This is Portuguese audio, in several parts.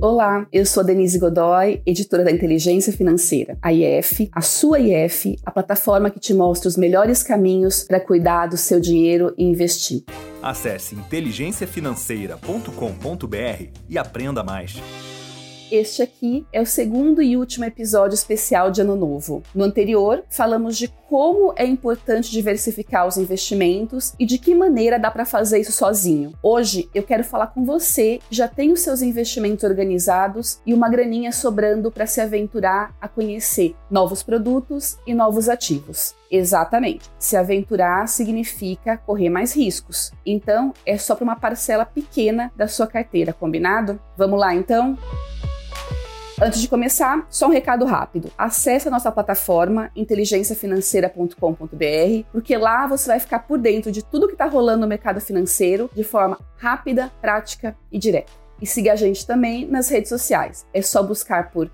Olá, eu sou Denise Godoy, editora da Inteligência Financeira, a IF, a sua IF, a plataforma que te mostra os melhores caminhos para cuidar do seu dinheiro e investir. Acesse inteligenciafinanceira.com.br e aprenda mais. Este aqui é o segundo e último episódio especial de Ano Novo. No anterior, falamos de como é importante diversificar os investimentos e de que maneira dá para fazer isso sozinho. Hoje eu quero falar com você que já tem os seus investimentos organizados e uma graninha sobrando para se aventurar a conhecer novos produtos e novos ativos. Exatamente. Se aventurar significa correr mais riscos. Então, é só para uma parcela pequena da sua carteira, combinado? Vamos lá então? Antes de começar, só um recado rápido. Acesse a nossa plataforma inteligenciafinanceira.com.br, porque lá você vai ficar por dentro de tudo que está rolando no mercado financeiro de forma rápida, prática e direta. E siga a gente também nas redes sociais. É só buscar por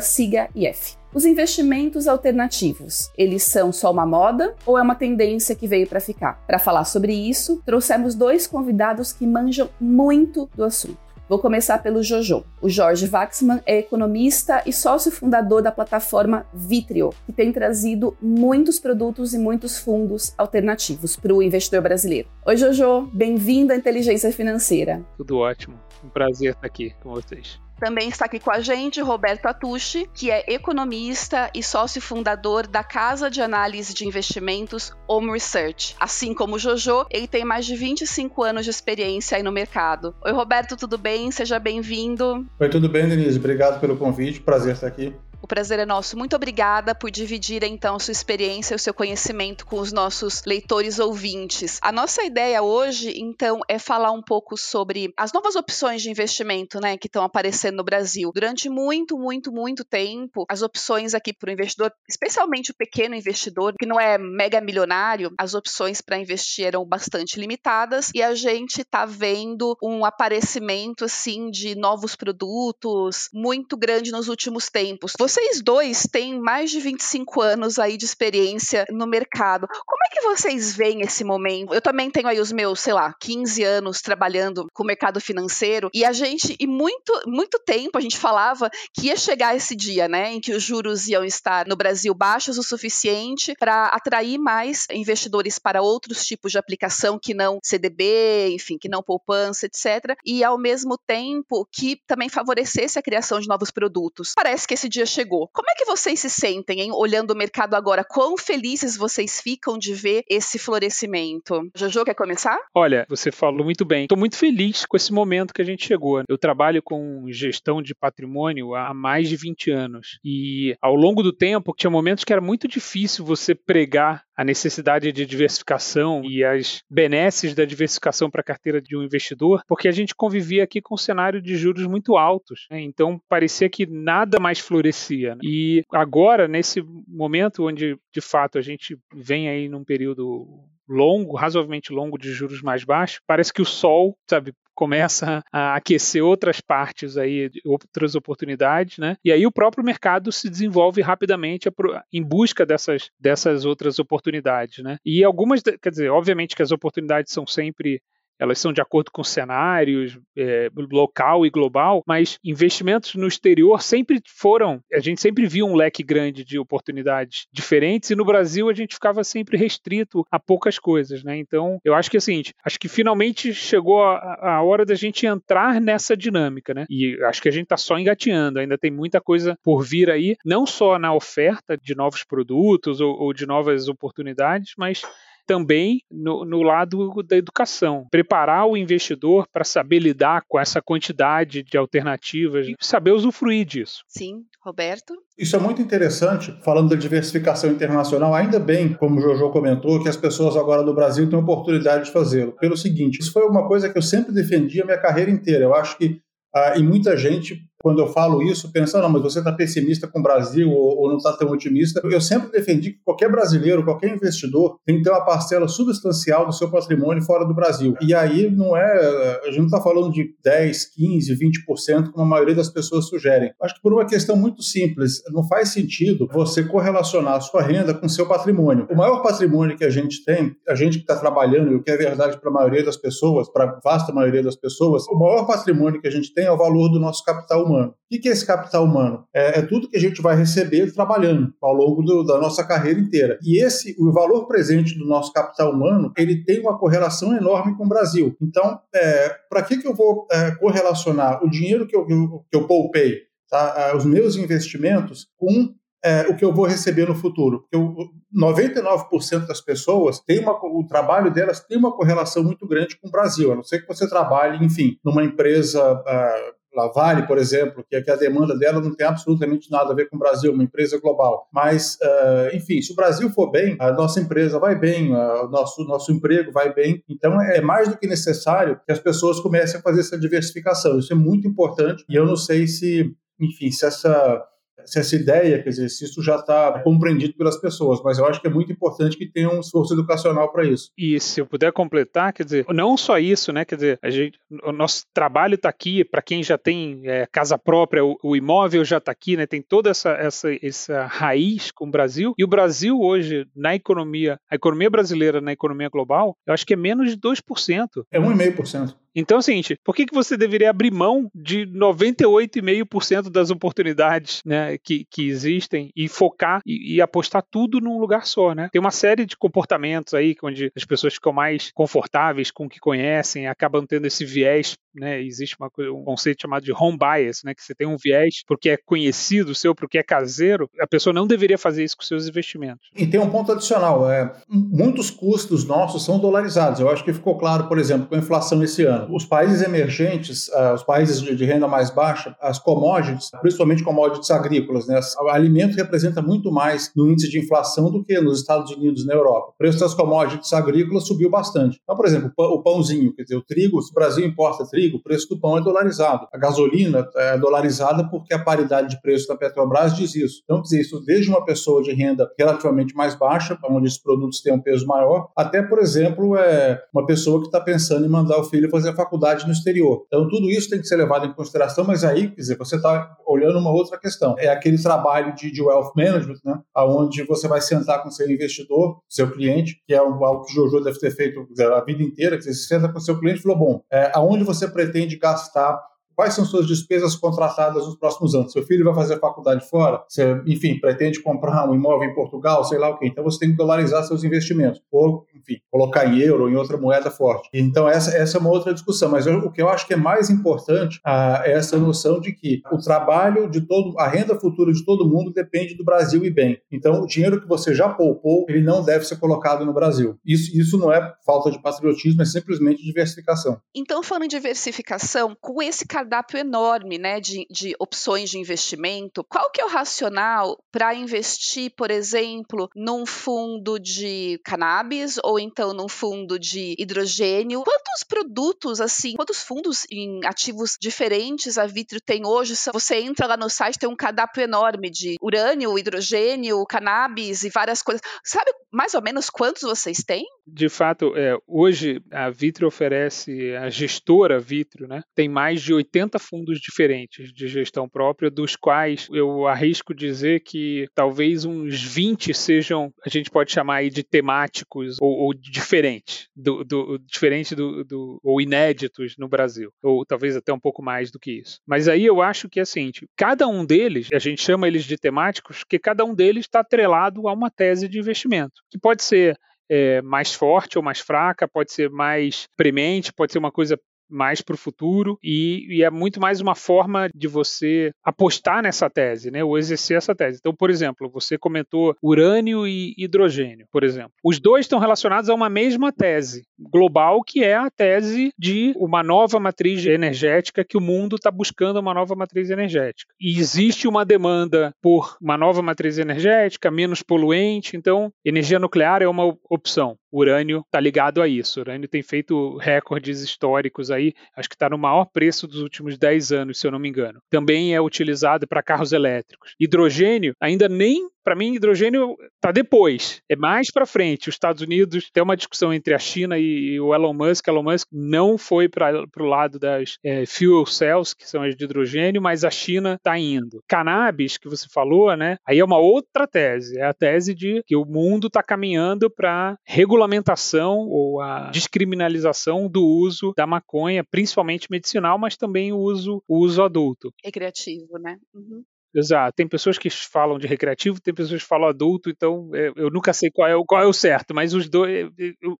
sigaif. Os investimentos alternativos, eles são só uma moda ou é uma tendência que veio para ficar? Para falar sobre isso, trouxemos dois convidados que manjam muito do assunto. Vou começar pelo Jojo. O Jorge Waxman é economista e sócio fundador da plataforma Vitrio, que tem trazido muitos produtos e muitos fundos alternativos para o investidor brasileiro. Oi, Jojo, bem-vindo à Inteligência Financeira. Tudo ótimo. Um prazer estar aqui com vocês. Também está aqui com a gente Roberto Atushi, que é economista e sócio fundador da casa de análise de investimentos Home Research. Assim como o Jojo, ele tem mais de 25 anos de experiência aí no mercado. Oi, Roberto, tudo bem? Seja bem-vindo. Oi, tudo bem, Denise? Obrigado pelo convite. Prazer estar aqui. O prazer é nosso. Muito obrigada por dividir então sua experiência e o seu conhecimento com os nossos leitores ouvintes. A nossa ideia hoje, então, é falar um pouco sobre as novas opções de investimento, né, que estão aparecendo no Brasil. Durante muito, muito, muito tempo, as opções aqui para o investidor, especialmente o pequeno investidor, que não é mega milionário, as opções para investir eram bastante limitadas e a gente está vendo um aparecimento assim de novos produtos muito grande nos últimos tempos. Você vocês dois têm mais de 25 anos aí de experiência no mercado. Como é que vocês veem esse momento? Eu também tenho aí os meus, sei lá, 15 anos trabalhando com o mercado financeiro e a gente, e muito, muito tempo a gente falava que ia chegar esse dia, né, em que os juros iam estar no Brasil baixos o suficiente para atrair mais investidores para outros tipos de aplicação que não CDB, enfim, que não poupança, etc. E ao mesmo tempo que também favorecesse a criação de novos produtos. Parece que esse dia chegou chegou. Como é que vocês se sentem, hein, olhando o mercado agora? Quão felizes vocês ficam de ver esse florescimento? Jojo, quer começar? Olha, você falou muito bem. Estou muito feliz com esse momento que a gente chegou. Eu trabalho com gestão de patrimônio há mais de 20 anos. E ao longo do tempo, tinha momentos que era muito difícil você pregar a necessidade de diversificação e as benesses da diversificação para a carteira de um investidor, porque a gente convivia aqui com um cenário de juros muito altos. Né? Então parecia que nada mais florescia. Né? E agora, nesse momento onde de fato a gente vem aí num período longo, razoavelmente longo de juros mais baixos, parece que o sol, sabe, começa a aquecer outras partes aí, outras oportunidades, né? E aí o próprio mercado se desenvolve rapidamente em busca dessas, dessas outras oportunidades, né? E algumas, quer dizer, obviamente que as oportunidades são sempre elas são de acordo com cenários é, local e global, mas investimentos no exterior sempre foram, a gente sempre viu um leque grande de oportunidades diferentes e no Brasil a gente ficava sempre restrito a poucas coisas, né? Então, eu acho que seguinte, acho que finalmente chegou a, a hora da gente entrar nessa dinâmica, né? E acho que a gente está só engateando, ainda tem muita coisa por vir aí, não só na oferta de novos produtos ou, ou de novas oportunidades, mas também no, no lado da educação. Preparar o investidor para saber lidar com essa quantidade de alternativas e saber usufruir disso. Sim, Roberto? Isso é muito interessante, falando da diversificação internacional, ainda bem, como o Jojo comentou, que as pessoas agora do Brasil têm oportunidade de fazê-lo. Pelo seguinte, isso foi uma coisa que eu sempre defendi a minha carreira inteira. Eu acho que ah, e muita gente quando eu falo isso, pensa, não, mas você está pessimista com o Brasil ou, ou não está tão otimista. Eu sempre defendi que qualquer brasileiro, qualquer investidor tem que ter uma parcela substancial do seu patrimônio fora do Brasil. E aí não é, a gente não está falando de 10, 15, 20%, como a maioria das pessoas sugerem. Acho que por uma questão muito simples, não faz sentido você correlacionar a sua renda com o seu patrimônio. O maior patrimônio que a gente tem, a gente que está trabalhando, e o que é verdade para a maioria das pessoas, para a vasta maioria das pessoas, o maior patrimônio que a gente tem é o valor do nosso capital humano. O que é esse capital humano? É, é tudo que a gente vai receber trabalhando ao longo do, da nossa carreira inteira. E esse, o valor presente do nosso capital humano, ele tem uma correlação enorme com o Brasil. Então, é, para que, que eu vou é, correlacionar o dinheiro que eu, que eu poupei, tá, é, os meus investimentos, com é, o que eu vou receber no futuro. Porque eu, 99% das pessoas tem uma, o trabalho delas tem uma correlação muito grande com o Brasil, a não ser que você trabalhe, enfim, numa empresa. Uh, Vale, por exemplo, que, que a demanda dela não tem absolutamente nada a ver com o Brasil, uma empresa global. Mas, uh, enfim, se o Brasil for bem, a nossa empresa vai bem, o nosso, nosso emprego vai bem. Então, é mais do que necessário que as pessoas comecem a fazer essa diversificação. Isso é muito importante e eu não sei se, enfim, se essa se essa ideia, quer dizer, se isso já está compreendido pelas pessoas, mas eu acho que é muito importante que tenha um esforço educacional para isso. E se eu puder completar, quer dizer, não só isso, né, quer dizer, a gente, o nosso trabalho está aqui, para quem já tem é, casa própria, o, o, imóvel já está aqui, né, tem toda essa, essa, essa raiz com o Brasil, e o Brasil hoje, na economia, a economia brasileira na economia global, eu acho que é menos de 2%. É 1,5%. Então é o seguinte, por que, que você deveria abrir mão de 98,5% das oportunidades né, que, que existem e focar e, e, apostar tudo num lugar só, né? Tem uma série de comportamentos aí onde as pessoas ficam mais confortáveis com o que conhecem, acabam tendo esse viés, né? Existe uma, um conceito chamado de home bias, né? Que você tem um viés porque é conhecido seu, porque é caseiro. A pessoa não deveria fazer isso com seus investimentos. E tem um ponto adicional, é, muitos custos nossos são dolarizados. Eu acho que ficou claro, por exemplo, com a inflação esse ano os países emergentes, uh, os países de, de, renda mais baixa, as commodities, principalmente commodities agrícolas, né? Alimento representa muito mais no índice de inflação do que nos Estados Unidos e na Europa. O preço das commodities agrícolas subiu bastante. Então, por exemplo, o pãozinho, quer dizer, o trigo, o Brasil importa trigo, o preço do pão é dolarizado. A gasolina é dolarizada porque a paridade de preço da Petrobras diz isso. Então, quer dizer, isso desde uma pessoa de renda relativamente mais baixa, onde esses produtos têm um peso maior, até, por exemplo, é uma pessoa que está pensando em mandar o filho fazer a faculdade no exterior. Então, tudo isso tem que ser levado em consideração, mas aí, quer dizer, você está olhando uma outra questão. É aquele trabalho de, de wealth management, né? onde você vai sentar com seu investidor, seu cliente, que é algo que o Jojo deve ter feito a vida inteira, que você senta com seu cliente e falou, bom, é, aonde você pretende gastar quais são suas despesas contratadas nos próximos anos. Seu filho vai fazer faculdade fora, você, enfim, pretende comprar um imóvel em Portugal, sei lá o quê. Então você tem que dolarizar seus investimentos. Ou, enfim, colocar em euro ou em outra moeda forte. Então essa, essa é uma outra discussão. Mas eu, o que eu acho que é mais importante ah, é essa noção de que o trabalho de todo, a renda futura de todo mundo depende do Brasil e bem. Então o dinheiro que você já poupou, ele não deve ser colocado no Brasil. Isso, isso não é falta de patriotismo, é simplesmente diversificação. Então, falando em diversificação, com esse cardápio enorme né, de, de opções de investimento. Qual que é o racional para investir, por exemplo, num fundo de cannabis ou então num fundo de hidrogênio? Quantos produtos, assim, quantos fundos em ativos diferentes a Vitrio tem hoje? Você entra lá no site, tem um cardápio enorme de urânio, hidrogênio, cannabis e várias coisas. Sabe mais ou menos quantos vocês têm? De fato, é, hoje a Vitrio oferece, a gestora Vitrio, né, tem mais de 80 fundos diferentes de gestão própria, dos quais eu arrisco dizer que talvez uns 20 sejam, a gente pode chamar aí de temáticos ou, ou diferentes, do, do, diferente do, do, ou inéditos no Brasil, ou talvez até um pouco mais do que isso. Mas aí eu acho que assim, cada um deles, a gente chama eles de temáticos, porque cada um deles está atrelado a uma tese de investimento, que pode ser é, mais forte ou mais fraca, pode ser mais premente, pode ser uma coisa mais para o futuro e, e, é muito mais uma forma de você apostar nessa tese, né, ou exercer essa tese. Então, por exemplo, você comentou urânio e hidrogênio, por exemplo. Os dois estão relacionados a uma mesma tese global, que é a tese de uma nova matriz energética, que o mundo está buscando uma nova matriz energética. E existe uma demanda por uma nova matriz energética, menos poluente, então energia nuclear é uma opção. Urânio está ligado a isso. O urânio tem feito recordes históricos aí, acho que está no maior preço dos últimos 10 anos, se eu não me engano. Também é utilizado para carros elétricos. Hidrogênio ainda nem para mim, hidrogênio está depois, é mais para frente. Os Estados Unidos tem uma discussão entre a China e, o Elon Musk. Elon Musk não foi para o lado das é, fuel cells, que são as de hidrogênio, mas a China está indo. Cannabis, que você falou, né? Aí é uma outra tese. É a tese de que o mundo está caminhando para regulamentação ou a descriminalização do uso da maconha, principalmente medicinal, mas também o uso, o uso adulto. Recreativo, né? Uhum. Exato. Tem pessoas que falam de recreativo, tem pessoas que falam adulto, então é, eu nunca sei qual é, o, qual é o certo, mas os dois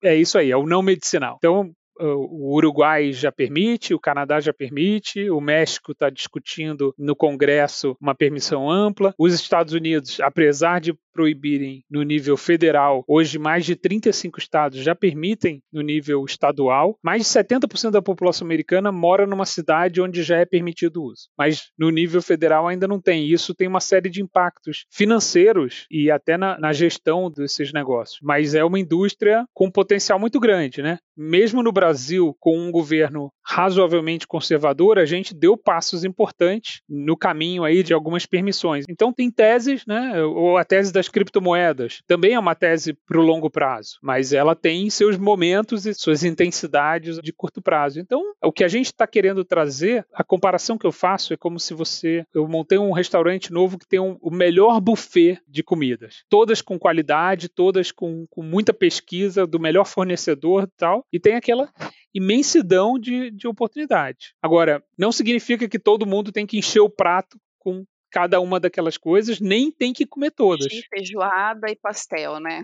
é, é isso aí, é o não medicinal. Então, o Uruguai já permite, o Canadá já permite, o México está discutindo no Congresso uma permissão ampla. Os Estados Unidos, apesar de proibirem no nível federal, hoje mais de 35 estados já permitem no nível estadual. Mais de 70% da população americana mora numa cidade onde já é permitido o uso. Mas no nível federal ainda não tem. Isso tem uma série de impactos financeiros e até na, na gestão desses negócios. Mas é uma indústria com potencial muito grande, né? Mesmo no Brasil, com um governo razoavelmente conservador, a gente deu passos importantes no caminho aí de algumas permissões. Então tem teses, né? Ou a tese das criptomoedas também é uma tese para o longo prazo, mas ela tem seus momentos e suas intensidades de curto prazo. Então, o que a gente está querendo trazer, a comparação que eu faço é como se você eu montei um restaurante novo que tem um, o melhor buffet de comidas, todas com qualidade, todas com, com muita pesquisa do melhor fornecedor e tal, e tem aquela imensidão de, de oportunidade. Agora, não significa que todo mundo tem que encher o prato com cada uma daquelas coisas, nem tem que comer todas. feijoada e pastel, né?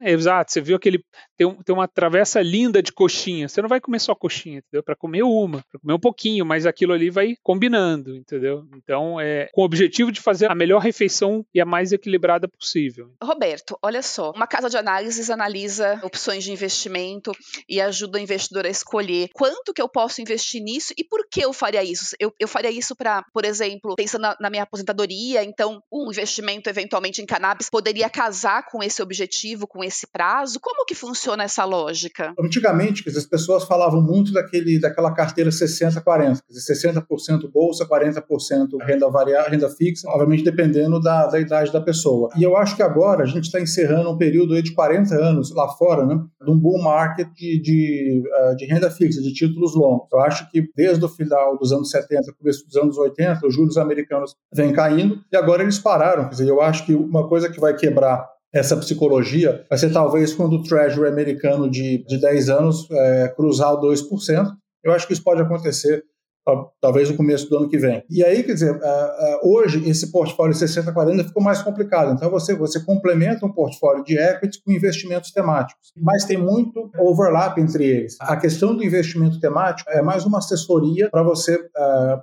é, exato, você viu aquele. Tem, um, tem uma travessa linda de coxinha. Você não vai comer só coxinha, entendeu? Para comer uma, para comer um pouquinho, mas aquilo ali vai combinando, entendeu? Então, é com o objetivo de fazer a melhor refeição e a mais equilibrada possível. Roberto, olha só, uma casa de análises analisa opções de investimento e ajuda o investidor a escolher quanto que eu posso investir nisso e por que eu faria isso. Eu, eu faria isso para, por exemplo, pensando na, na minha aposentadoria aposentadoria, então um investimento eventualmente em cannabis poderia casar com esse objetivo, com esse prazo? Como que funciona essa lógica? Antigamente, as pessoas falavam muito daquele, daquela carteira 60-40, 60% bolsa, 40% renda variável, renda fixa, obviamente dependendo da, da idade da pessoa. E eu acho que agora a gente está encerrando um período de 40 anos lá fora, né, de um bull market de, de, uh, de renda fixa, de títulos longos. Eu acho que desde o final dos anos 70, começo dos anos 80, os juros americanos vêm caindo e agora eles pararam. Quer dizer, eu acho que uma coisa que vai quebrar essa psicologia vai ser talvez quando o Treasury americano de, de 10 anos é, cruzar o 2%. Eu acho que isso pode acontecer talvez no começo do ano que vem. E aí, quer dizer, hoje esse portfólio 60-40 ficou mais complicado. Então você, você complementa um portfólio de equity com investimentos temáticos. Mas tem muito overlap entre eles. A questão do investimento temático é mais uma assessoria para você,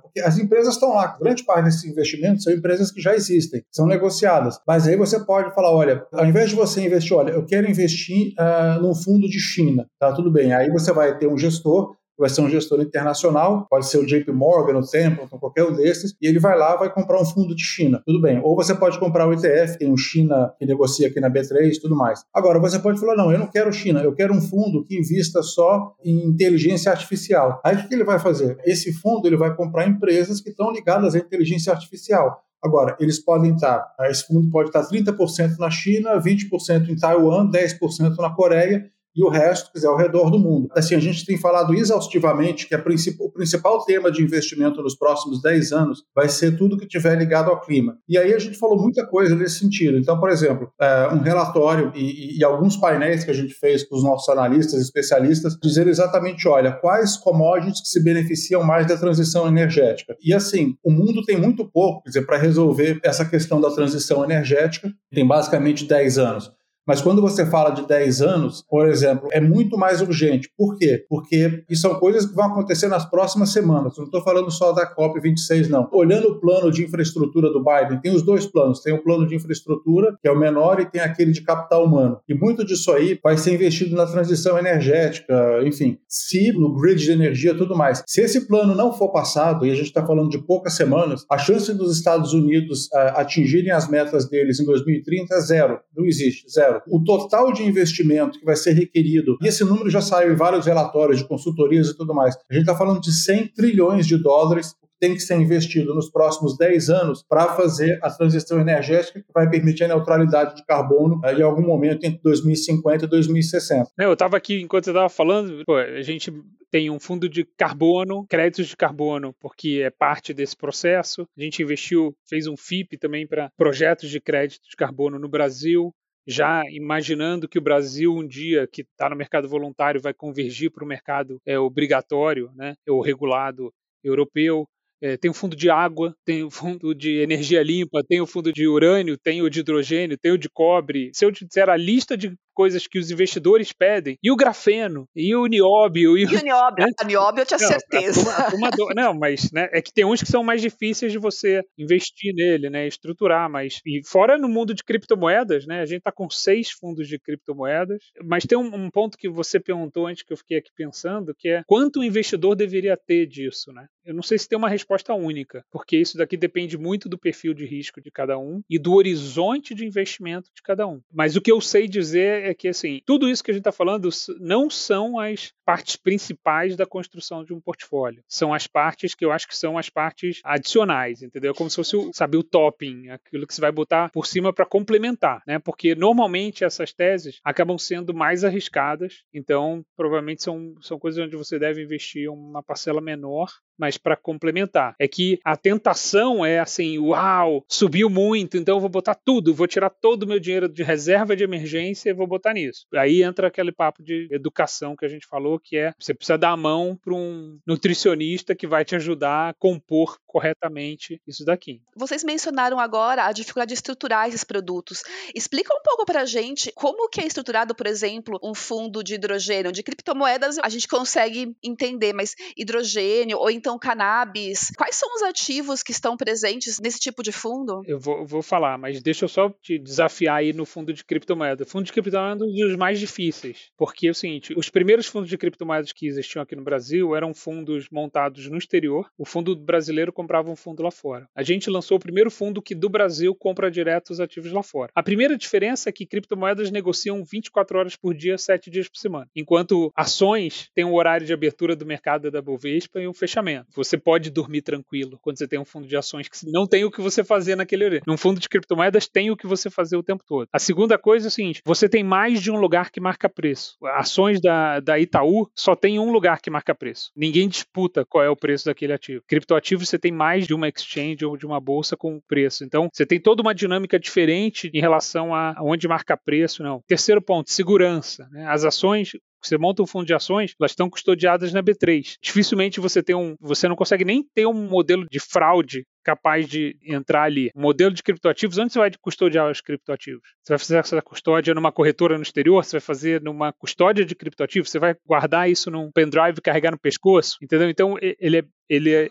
porque as empresas estão lá. Grande parte desses investimentos são empresas que já existem, são negociadas. Mas aí você pode falar, olha, ao invés de você investir, olha, eu quero investir uh, num fundo de China, tá tudo bem. Aí você vai ter um gestor vai ser um gestor internacional, pode ser o JP Morgan, o Templeton, qualquer um desses, e ele vai lá vai comprar um fundo de China. Tudo bem. Ou você pode comprar o ETF, tem o China que negocia aqui na B3 e tudo mais. Agora, você pode falar, não, eu não quero China, eu quero um fundo que invista só em inteligência artificial. Aí o que ele vai fazer? Esse fundo ele vai comprar empresas que estão ligadas à inteligência artificial. Agora, eles podem estar, esse fundo pode estar 30% na China, 20% em Taiwan, 10% na Coreia, e o resto, quer dizer, ao redor do mundo. Assim, a gente tem falado exaustivamente que o principal tema de investimento nos próximos 10 anos vai ser tudo que tiver ligado ao clima. E aí a gente falou muita coisa nesse sentido. Então, por exemplo, é, um relatório e, e, alguns painéis que a gente fez com os nossos analistas, especialistas, dizer exatamente, olha, quais commodities que se beneficiam mais da transição energética. E assim, o mundo tem muito pouco, quer dizer, para resolver essa questão da transição energética, tem basicamente 10 anos. Mas quando você fala de 10 anos, por exemplo, é muito mais urgente. Por quê? Porque são coisas que vão acontecer nas próximas semanas. Eu não estou falando só da COP26, não. Olhando o plano de infraestrutura do Biden, tem os dois planos. Tem o plano de infraestrutura, que é o menor, e tem aquele de capital humano. E muito disso aí vai ser investido na transição energética, enfim, se no grid de energia tudo mais. Se esse plano não for passado, e a gente está falando de poucas semanas, a chance dos Estados Unidos uh, atingirem as metas deles em 2030 é zero. Não existe, zero. O total de investimento que vai ser requerido, e esse número já saiu em vários relatórios de consultorias e tudo mais, a gente está falando de 100 trilhões de dólares tem que ser investido nos próximos 10 anos para fazer a transição energética que vai permitir a neutralidade de carbono em algum momento entre 2050 e 2060. Eu estava aqui, enquanto você estava falando, pô, a gente tem um fundo de carbono, créditos de carbono, porque é parte desse processo. A gente investiu, fez um FIP também para projetos de crédito de carbono no Brasil já imaginando que o Brasil um dia que está no mercado voluntário vai convergir para o mercado é, obrigatório, né, ou regulado europeu. É, tem o fundo de água, tem o fundo de energia limpa, tem o fundo de urânio, tem o de hidrogênio, tem o de cobre. Se eu te disser a lista de coisas que os investidores pedem. E o grafeno, e o nióbio. E, o, nióbio, né? a nióbio eu tinha não, certeza. A não, mas né, é que tem uns que são mais difíceis de você investir nele, né, estruturar, mas e fora no mundo de criptomoedas, né, a gente está com seis fundos de criptomoedas, mas tem um, um, ponto que você perguntou antes que eu fiquei aqui pensando, que é quanto o investidor deveria ter disso, né? Eu não sei se tem uma resposta única, porque isso daqui depende muito do perfil de risco de cada um e do horizonte de investimento de cada um. Mas o que eu sei dizer é que assim, tudo isso que a gente está falando não são as partes principais da construção de um portfólio. São as partes que eu acho que são as partes adicionais, entendeu? Como se fosse, o, sabe, o topping, aquilo que você vai botar por cima para complementar, né? Porque normalmente essas teses acabam sendo mais arriscadas, então provavelmente são, são coisas onde você deve investir uma parcela menor mas para complementar. É que a tentação é assim: uau, subiu muito, então eu vou botar tudo, vou tirar todo o meu dinheiro de reserva de emergência e vou botar nisso. Aí entra aquele papo de educação que a gente falou, que é você precisa dar a mão para um nutricionista que vai te ajudar a compor corretamente isso daqui. Vocês mencionaram agora a dificuldade de estruturar esses produtos. Explica um pouco para a gente como que é estruturado, por exemplo, um fundo de hidrogênio. De criptomoedas a gente consegue entender, mas hidrogênio ou então cannabis. Quais são os ativos que estão presentes nesse tipo de fundo? Eu vou, vou falar, mas deixa eu só te desafiar aí no fundo de criptomoeda. O fundo de criptomoeda é um dos mais difíceis, porque é o seguinte, os primeiros fundos de criptomoedas que existiam aqui no Brasil eram fundos montados no exterior. O fundo brasileiro comprava um fundo lá fora. A gente lançou o primeiro fundo que do Brasil compra direto os ativos lá fora. A primeira diferença é que criptomoedas negociam 24 horas por dia, 7 dias por semana, enquanto ações têm um horário de abertura do mercado da Bovespa e um fechamento. Você pode dormir tranquilo quando você tem um fundo de ações que não tem o que você fazer naquele horário. Num fundo de criptomoedas tem o que você fazer o tempo todo. A segunda coisa é o seguinte: você tem mais de um lugar que marca preço. Ações da, da Itaú só tem um lugar que marca preço. Ninguém disputa qual é o preço daquele ativo. Criptoativo você tem mais de uma exchange ou de uma bolsa com preço. Então você tem toda uma dinâmica diferente em relação a onde marca preço, não. Terceiro ponto, segurança. Né? As ações, você monta um fundo de ações, elas estão custodiadas na B3. Dificilmente você tem um, você não consegue nem ter um modelo de fraude capaz de entrar ali. Modelo de criptoativos, onde você vai custodiar os criptoativos? Você vai fazer essa custódia numa corretora no exterior? Você vai fazer numa custódia de criptoativos? Você vai guardar isso num pendrive e carregar no pescoço? Entendeu? Então, ele é, ele é,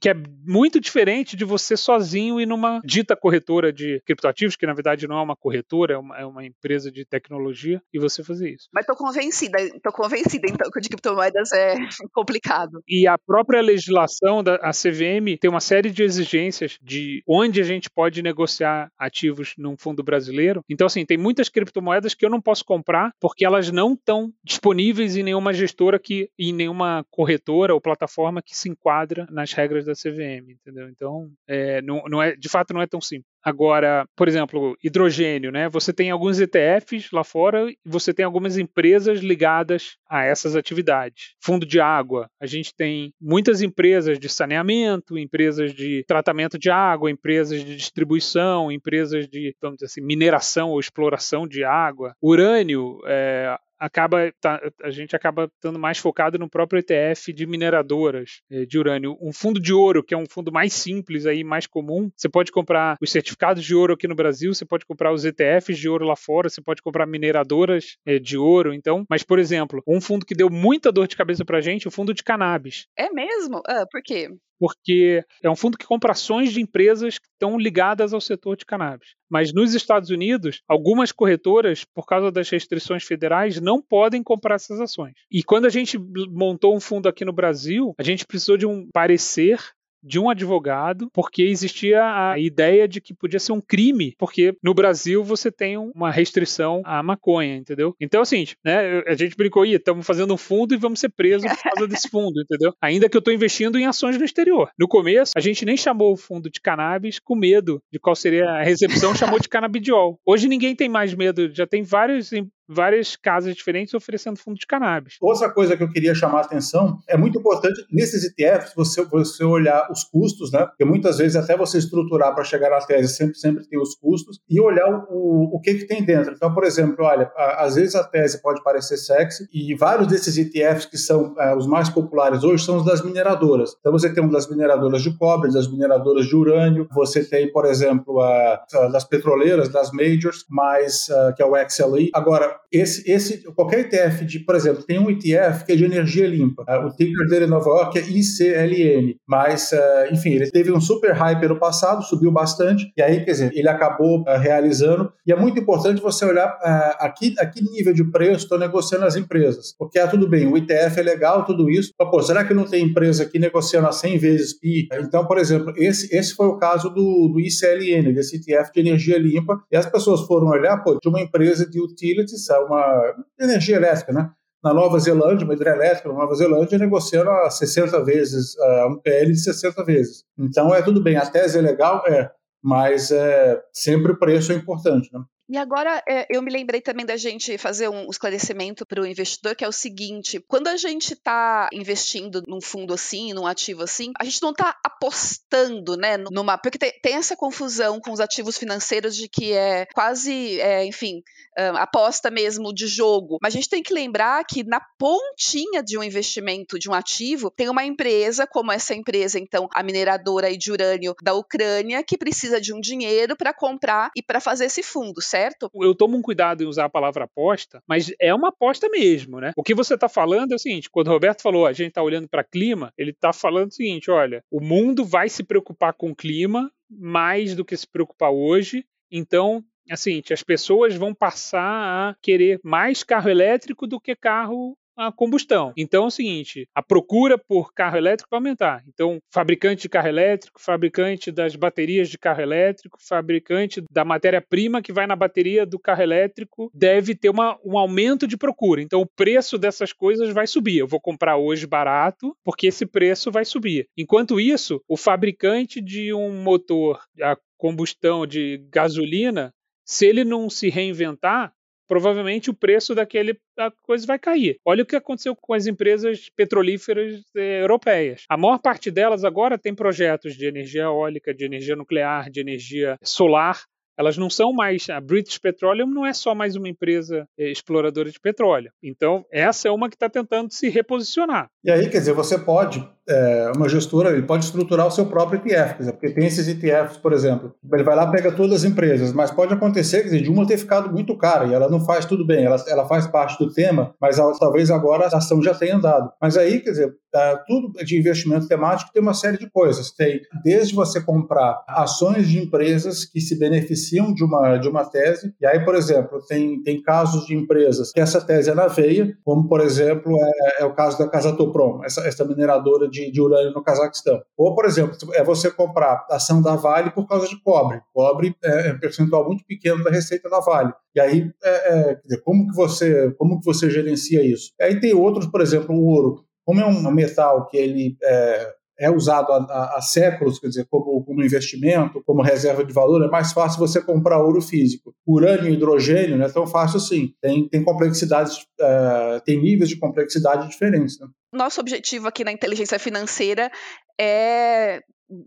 que é muito diferente de você sozinho ir numa dita corretora de criptoativos, que na verdade não é uma corretora, é uma, é uma empresa de tecnologia, e você fazer isso. Mas tô convencida, tô convencida então que o de criptomoedas é complicado. E a própria legislação da CVM tem uma série de exigências de onde a gente pode negociar ativos num fundo brasileiro. Então, assim, tem muitas criptomoedas que eu não posso comprar porque elas não estão disponíveis em nenhuma gestora que, em nenhuma corretora ou plataforma que se enquadra nas regras da CVM, entendeu? Então, é, não, não é, de fato, não é tão simples. Agora, por exemplo, hidrogênio, né? Você tem alguns ETFs lá fora e você tem algumas empresas ligadas a essas atividades. Fundo de água, a gente tem muitas empresas de saneamento, empresas de tratamento de água, empresas de distribuição, empresas de, vamos dizer assim, mineração ou exploração de água. Urânio, é, acaba tá, a gente acaba estando mais focado no próprio ETF de mineradoras eh, de urânio. Um fundo de ouro, que é um fundo mais simples aí, mais comum, você pode comprar os certificados de ouro aqui no Brasil, você pode comprar os ETFs de ouro lá fora, você pode comprar mineradoras eh, de ouro, então. Mas, por exemplo, um fundo que deu muita dor de cabeça pra gente, o fundo de cannabis. É mesmo? Ah, por quê? Porque é um fundo que compra ações de empresas que estão ligadas ao setor de cannabis. Mas nos Estados Unidos, algumas corretoras, por causa das restrições federais, não podem comprar essas ações. E quando a gente montou um fundo aqui no Brasil, a gente precisou de um parecer de um advogado, porque existia a ideia de que podia ser um crime, porque no Brasil você tem uma restrição à maconha, entendeu? Então seguinte, né? A gente brincou, estamos fazendo um fundo e vamos ser presos por causa desse fundo, entendeu? Ainda que eu estou investindo em ações no exterior. No começo, a gente nem chamou o fundo de cannabis com medo de qual seria a recepção, chamou de canabidiol. Hoje ninguém tem mais medo, já tem vários várias casas diferentes oferecendo fundo de cannabis. Outra coisa que eu queria chamar a atenção é muito importante nesses ETFs você, você olhar os custos, né? Porque muitas vezes até você estruturar para chegar na tese sempre, sempre tem os custos e olhar o, o, que, que tem dentro. Então, por exemplo, olha, a, às vezes a tese pode parecer sexy e vários desses ETFs que são é, os mais populares hoje são os das mineradoras. Então você tem um das mineradoras de cobre, das mineradoras de urânio, você tem, por exemplo, a, a das petroleiras, das majors, mais a, que é o XLE. Agora, esse, esse, qualquer ETF de, por exemplo, tem um ETF que é de energia limpa. Uh, o ticker dele em Nova York é ICLN. Mas, uh, enfim, ele teve um super hype no passado, subiu bastante, e aí, quer dizer, ele acabou uh, realizando. E é muito importante você olhar uh, aqui, a que nível de preço estão negociando as empresas. Porque, ah, tudo bem, o ETF é legal, tudo isso, mas, pô, será que não tem empresa aqui negociando a 100 vezes PI? Então, por exemplo, esse, esse foi o caso do, do ICLN, desse ETF de energia limpa, e as pessoas foram olhar, pô, de uma empresa de utilities, uma energia elétrica, né? Na Nova Zelândia, uma hidrelétrica na Nova Zelândia, negociando a 60 vezes, uh, um PL de 60 vezes. Então é tudo bem, a tese é legal, é, mas é, sempre o preço é importante. Né? E agora é, eu me lembrei também da gente fazer um esclarecimento para o investidor, que é o seguinte: quando a gente está investindo num fundo assim, num ativo assim, a gente não está apostando, né, numa. Porque tem, tem, essa confusão com os ativos financeiros de que é quase, é, enfim, aposta mesmo de jogo. Mas a gente tem que lembrar que na pontinha de um investimento de um ativo, tem uma empresa, como essa empresa, então, a mineradora de urânio da Ucrânia, que precisa de um dinheiro para comprar e para fazer esse fundo certo? Eu tomo um cuidado em usar a palavra aposta, mas é uma aposta mesmo, né? O que você está falando é o seguinte: quando o Roberto falou a gente está olhando para clima, ele está falando o seguinte: olha, o mundo vai se preocupar com o clima mais do que se preocupar hoje, então assim, as pessoas vão passar a querer mais carro elétrico do que carro a combustão. Então é o seguinte, a procura por carro elétrico vai aumentar. Então, fabricante de carro elétrico, fabricante das baterias de carro elétrico, fabricante da matéria-prima que vai na bateria do carro elétrico deve ter uma, um aumento de procura. Então, o preço dessas coisas vai subir. Eu vou comprar hoje barato porque esse preço vai subir. Enquanto isso, o fabricante de um motor a combustão de gasolina se ele não se reinventar, provavelmente o preço daquele da coisa vai cair. Olha o que aconteceu com as empresas petrolíferas eh, europeias. A maior parte delas agora tem projetos de energia eólica, de energia nuclear, de energia solar. Elas não são mais. A British Petroleum não é só mais uma empresa eh, exploradora de petróleo. Então, essa é uma que está tentando se reposicionar. E aí, quer dizer, você pode é, uma gestora ele pode estruturar o seu próprio ETF, dizer, porque tem esses ETFs, por exemplo, ele vai lá pega todas as empresas, mas pode acontecer quer dizer, de uma ter ficado muito cara e ela não faz tudo bem, ela, ela faz parte do tema, mas ela, talvez agora a ação já tenha andado. Mas aí, quer dizer, é, tudo de investimento temático tem uma série de coisas. Tem desde você comprar ações de empresas que se beneficiam de uma, de uma tese, e aí, por exemplo, tem, tem casos de empresas que essa tese é na veia, como, por exemplo, é, é o caso da Casatoprom, essa, essa mineradora de, de urânio no Cazaquistão. Ou, por exemplo, é você comprar ação da Vale por causa de cobre. Cobre é, é um percentual muito pequeno da receita da Vale. E aí, é, é, como que você como que você gerencia isso? E aí tem outros, por exemplo, o ouro. Como é um metal que ele é, é usado há, há, séculos, quer dizer, como, como investimento, como reserva de valor, é mais fácil você comprar ouro físico. Urânio e hidrogênio não é tão fácil assim. Tem, tem complexidades, uh, tem níveis de complexidade diferentes. Né? Nosso objetivo aqui na inteligência financeira é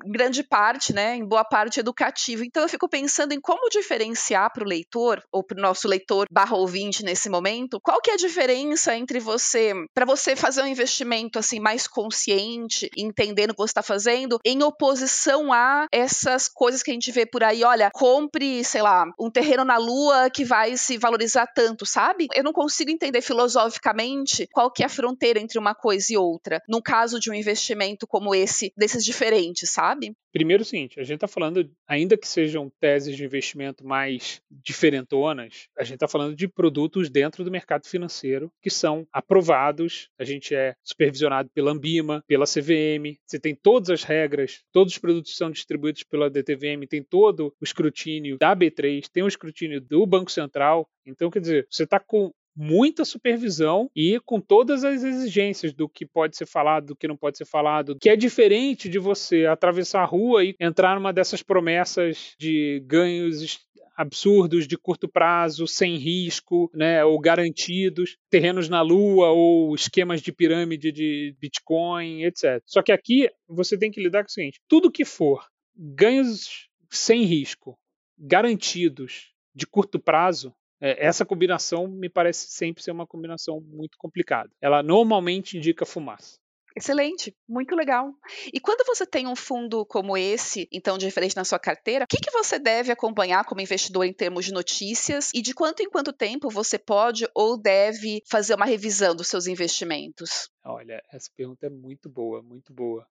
grande parte, né, em boa parte educativo. Então eu fico pensando em como diferenciar para o leitor ou para o nosso leitor barra ouvinte nesse momento, qual que é a diferença entre você, para você fazer um investimento assim mais consciente, entendendo o que você está fazendo, em oposição a essas coisas que a gente vê por aí, olha, compre, sei lá, um terreno na lua que vai se valorizar tanto, sabe? Eu não consigo entender filosoficamente qual que é a fronteira entre uma coisa e outra, no caso de um investimento como esse, desses diferentes sabe? Primeiro, o seguinte, a gente está falando, ainda que sejam teses de investimento mais diferentonas, a gente está falando de produtos dentro do mercado financeiro que são aprovados, a gente é supervisionado pela Ambima, pela CVM, você tem todas as regras, todos os produtos são distribuídos pela DTVM, tem todo o escrutínio da B3, tem o escrutínio do Banco Central, então, quer dizer, você está com muita supervisão e com todas as exigências do que pode ser falado, do que não pode ser falado, que é diferente de você atravessar a rua e entrar numa dessas promessas de ganhos absurdos de curto prazo, sem risco, né, ou garantidos, terrenos na lua ou esquemas de pirâmide de Bitcoin, etc. Só que aqui você tem que lidar com o seguinte: tudo que for ganhos sem risco, garantidos de curto prazo, essa combinação me parece sempre ser uma combinação muito complicada. Ela normalmente indica fumaça. Excelente, muito legal. E quando você tem um fundo como esse, então diferente na sua carteira, o que, que você deve acompanhar como investidor em termos de notícias e de quanto em quanto tempo você pode ou deve fazer uma revisão dos seus investimentos? Olha, essa pergunta é muito boa, muito boa.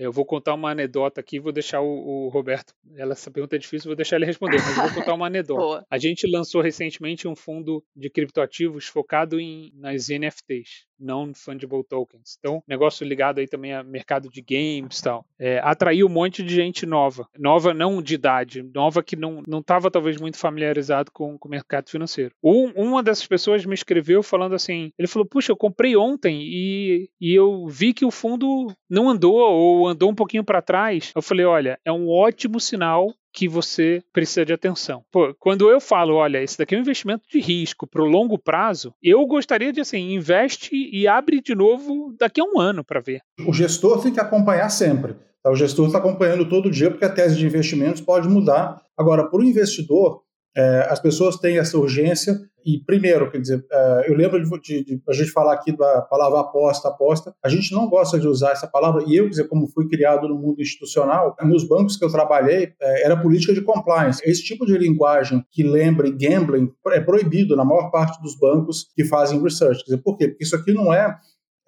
Eu vou contar uma anedota aqui, vou deixar o, o Roberto. Ela, essa pergunta é difícil, vou deixar ele responder, mas eu vou contar uma anedota. A gente lançou recentemente um fundo de criptoativos focado em, nas NFTs non-fungible tokens. Então, negócio ligado aí também a mercado de games e tal. É, atraiu um monte de gente nova. Nova não de idade, nova que não estava talvez muito familiarizado com, com o mercado financeiro. Um, uma dessas pessoas me escreveu falando assim, ele falou, puxa, eu comprei ontem e, e eu vi que o fundo não andou ou andou um pouquinho para trás. Eu falei, olha, é um ótimo sinal que você precisa de atenção. Pô, quando eu falo, olha, esse daqui é um investimento de risco para o longo prazo, eu gostaria de assim, investe e abre de novo daqui a um ano para ver. O gestor tem que acompanhar sempre. Tá? O gestor está acompanhando todo dia porque a tese de investimentos pode mudar. Agora, para o investidor, as pessoas têm essa urgência e, primeiro, quer dizer, é, eu lembro de, de, de, a gente falar aqui da palavra aposta, aposta, a gente não gosta de usar essa palavra, e eu, quer dizer, como fui criado no mundo institucional, nos bancos que eu trabalhei, é, era política de compliance. Esse tipo de linguagem que lembre gambling é proibido na maior parte dos bancos que fazem research. Quer dizer, por quê? Porque isso aqui não é,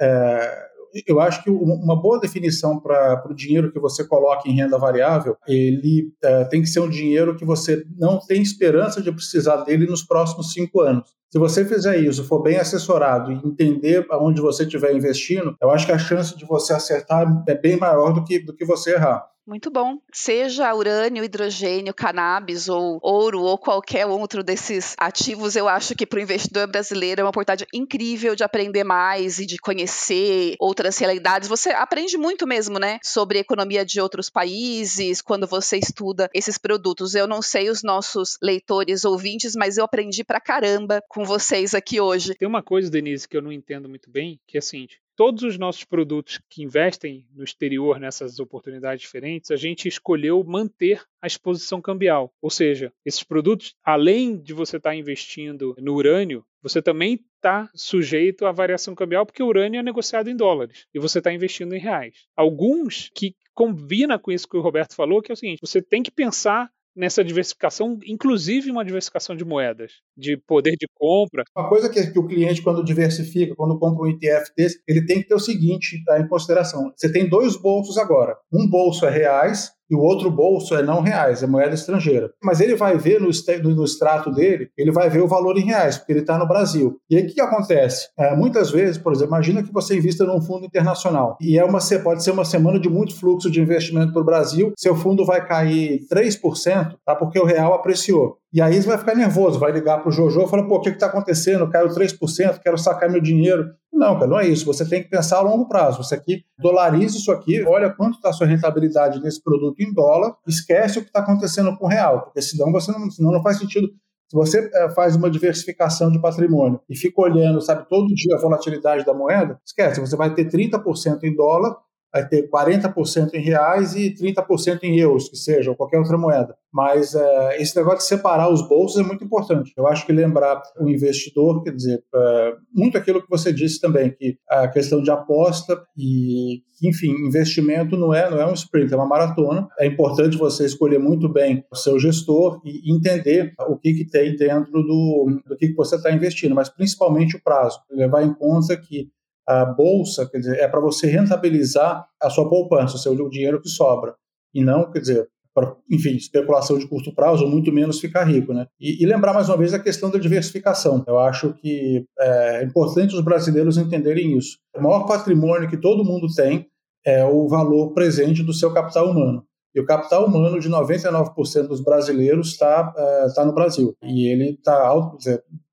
é eu acho que uma boa definição para o dinheiro que você coloca em renda variável, ele é, tem que ser um dinheiro que você não tem esperança de precisar dele nos próximos cinco anos. Se você fizer isso, for bem assessorado e entender aonde você estiver investindo, eu acho que a chance de você acertar é bem maior do que, do que você errar. Muito bom. Seja urânio, hidrogênio, cannabis ou ouro ou qualquer outro desses ativos, eu acho que para o investidor brasileiro é uma oportunidade incrível de aprender mais e de conhecer outras realidades. Você aprende muito mesmo, né, sobre a economia de outros países quando você estuda esses produtos. Eu não sei os nossos leitores, ouvintes, mas eu aprendi pra caramba com vocês aqui hoje. Tem uma coisa, Denise, que eu não entendo muito bem, que é assim, todos os nossos produtos que investem no exterior nessas oportunidades diferentes, a gente escolheu manter a exposição cambial. Ou seja, esses produtos, além de você estar tá investindo no urânio, você também está sujeito à variação cambial, porque o urânio é negociado em dólares e você está investindo em reais. Alguns que combina com isso que o Roberto falou, que é o seguinte: você tem que pensar nessa diversificação, inclusive uma diversificação de moedas, de poder de compra. Uma coisa que, o cliente, quando diversifica, quando compra um ETF desse, ele tem que ter o seguinte tá, em consideração: você tem dois bolsos agora. Um bolso é reais e o outro bolso é não reais, é moeda estrangeira. Mas ele vai ver no, no extrato dele, ele vai ver o valor em reais, porque ele está no Brasil. E aí o que, acontece? É, muitas vezes, por exemplo, imagina que você invista num fundo internacional e é uma, pode ser uma semana de muito fluxo de investimento para o Brasil, seu fundo vai cair 3%, tá? porque o real apreciou. E aí você vai ficar nervoso, vai ligar para o Jojo e falar, pô, o que está acontecendo? Caiu 3%, quero sacar meu dinheiro. Não, cara, não é isso. Você tem que pensar a longo prazo. Você aqui dolariza isso aqui, olha quanto está a sua rentabilidade nesse produto em dólar, esquece o que está acontecendo com o real, porque senão você não, senão não faz sentido. Se você é, faz uma diversificação de patrimônio e fica olhando, sabe, todo dia a volatilidade da moeda, esquece, você vai ter 30% em dólar vai ter 40% em reais e 30% em euros, que seja, ou qualquer outra moeda. Mas é, esse negócio de separar os bolsos é muito importante. Eu acho que lembrar o investidor, quer dizer, é, muito aquilo que você disse também, que a questão de aposta e, enfim, investimento não é, não é um sprint, é uma maratona. É importante você escolher muito bem o seu gestor e entender o que, que tem dentro do, do que, que você está investindo, mas principalmente o prazo. Levar em conta que a bolsa, quer dizer, é para você rentabilizar a sua poupança, o seu dinheiro que sobra. e não, quer dizer, para, enfim, especulação de curto prazo, muito menos ficar rico. Né? E, e, lembrar mais uma vez a questão da diversificação. Eu acho que é importante os brasileiros entenderem isso. O maior patrimônio que todo mundo tem é o valor presente do seu capital humano. E o capital humano de 99% dos brasileiros está é, tá no Brasil. E ele está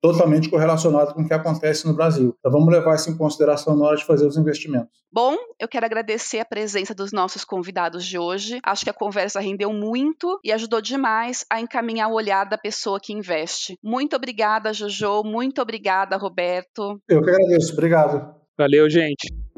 totalmente correlacionado com o que acontece no Brasil. Então vamos levar isso em consideração na hora de fazer os investimentos. Bom, eu quero agradecer a presença dos nossos convidados de hoje. Acho que a conversa rendeu muito e ajudou demais a encaminhar o olhar da pessoa que investe. Muito obrigada, Jojo. Muito obrigada, Roberto. Eu que agradeço. Obrigado. Valeu, gente.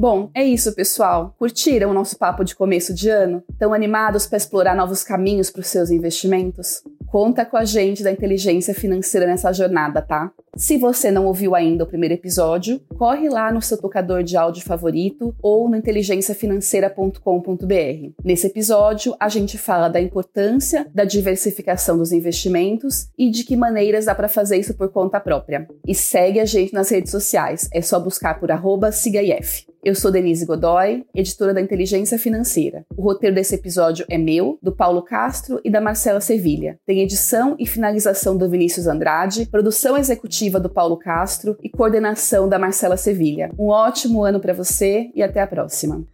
Bom, é isso, pessoal. Curtiram o nosso papo de começo de ano? Estão animados para explorar novos caminhos para os seus investimentos? Conta com a gente da inteligência financeira nessa jornada, tá? Se você não ouviu ainda o primeiro episódio, corre lá no seu tocador de áudio favorito ou no inteligenciafinanceira.com.br. Nesse episódio, a gente fala da importância da diversificação dos investimentos e de que maneiras dá para fazer isso por conta própria. E segue a gente nas redes sociais, é só buscar por arroba SIGAIF. Eu sou Denise Godoy, editora da Inteligência Financeira. O roteiro desse episódio é meu, do Paulo Castro e da Marcela Sevilha. Tem edição e finalização do Vinícius Andrade, produção executiva do Paulo Castro e coordenação da Marcela Sevilha. Um ótimo ano para você e até a próxima.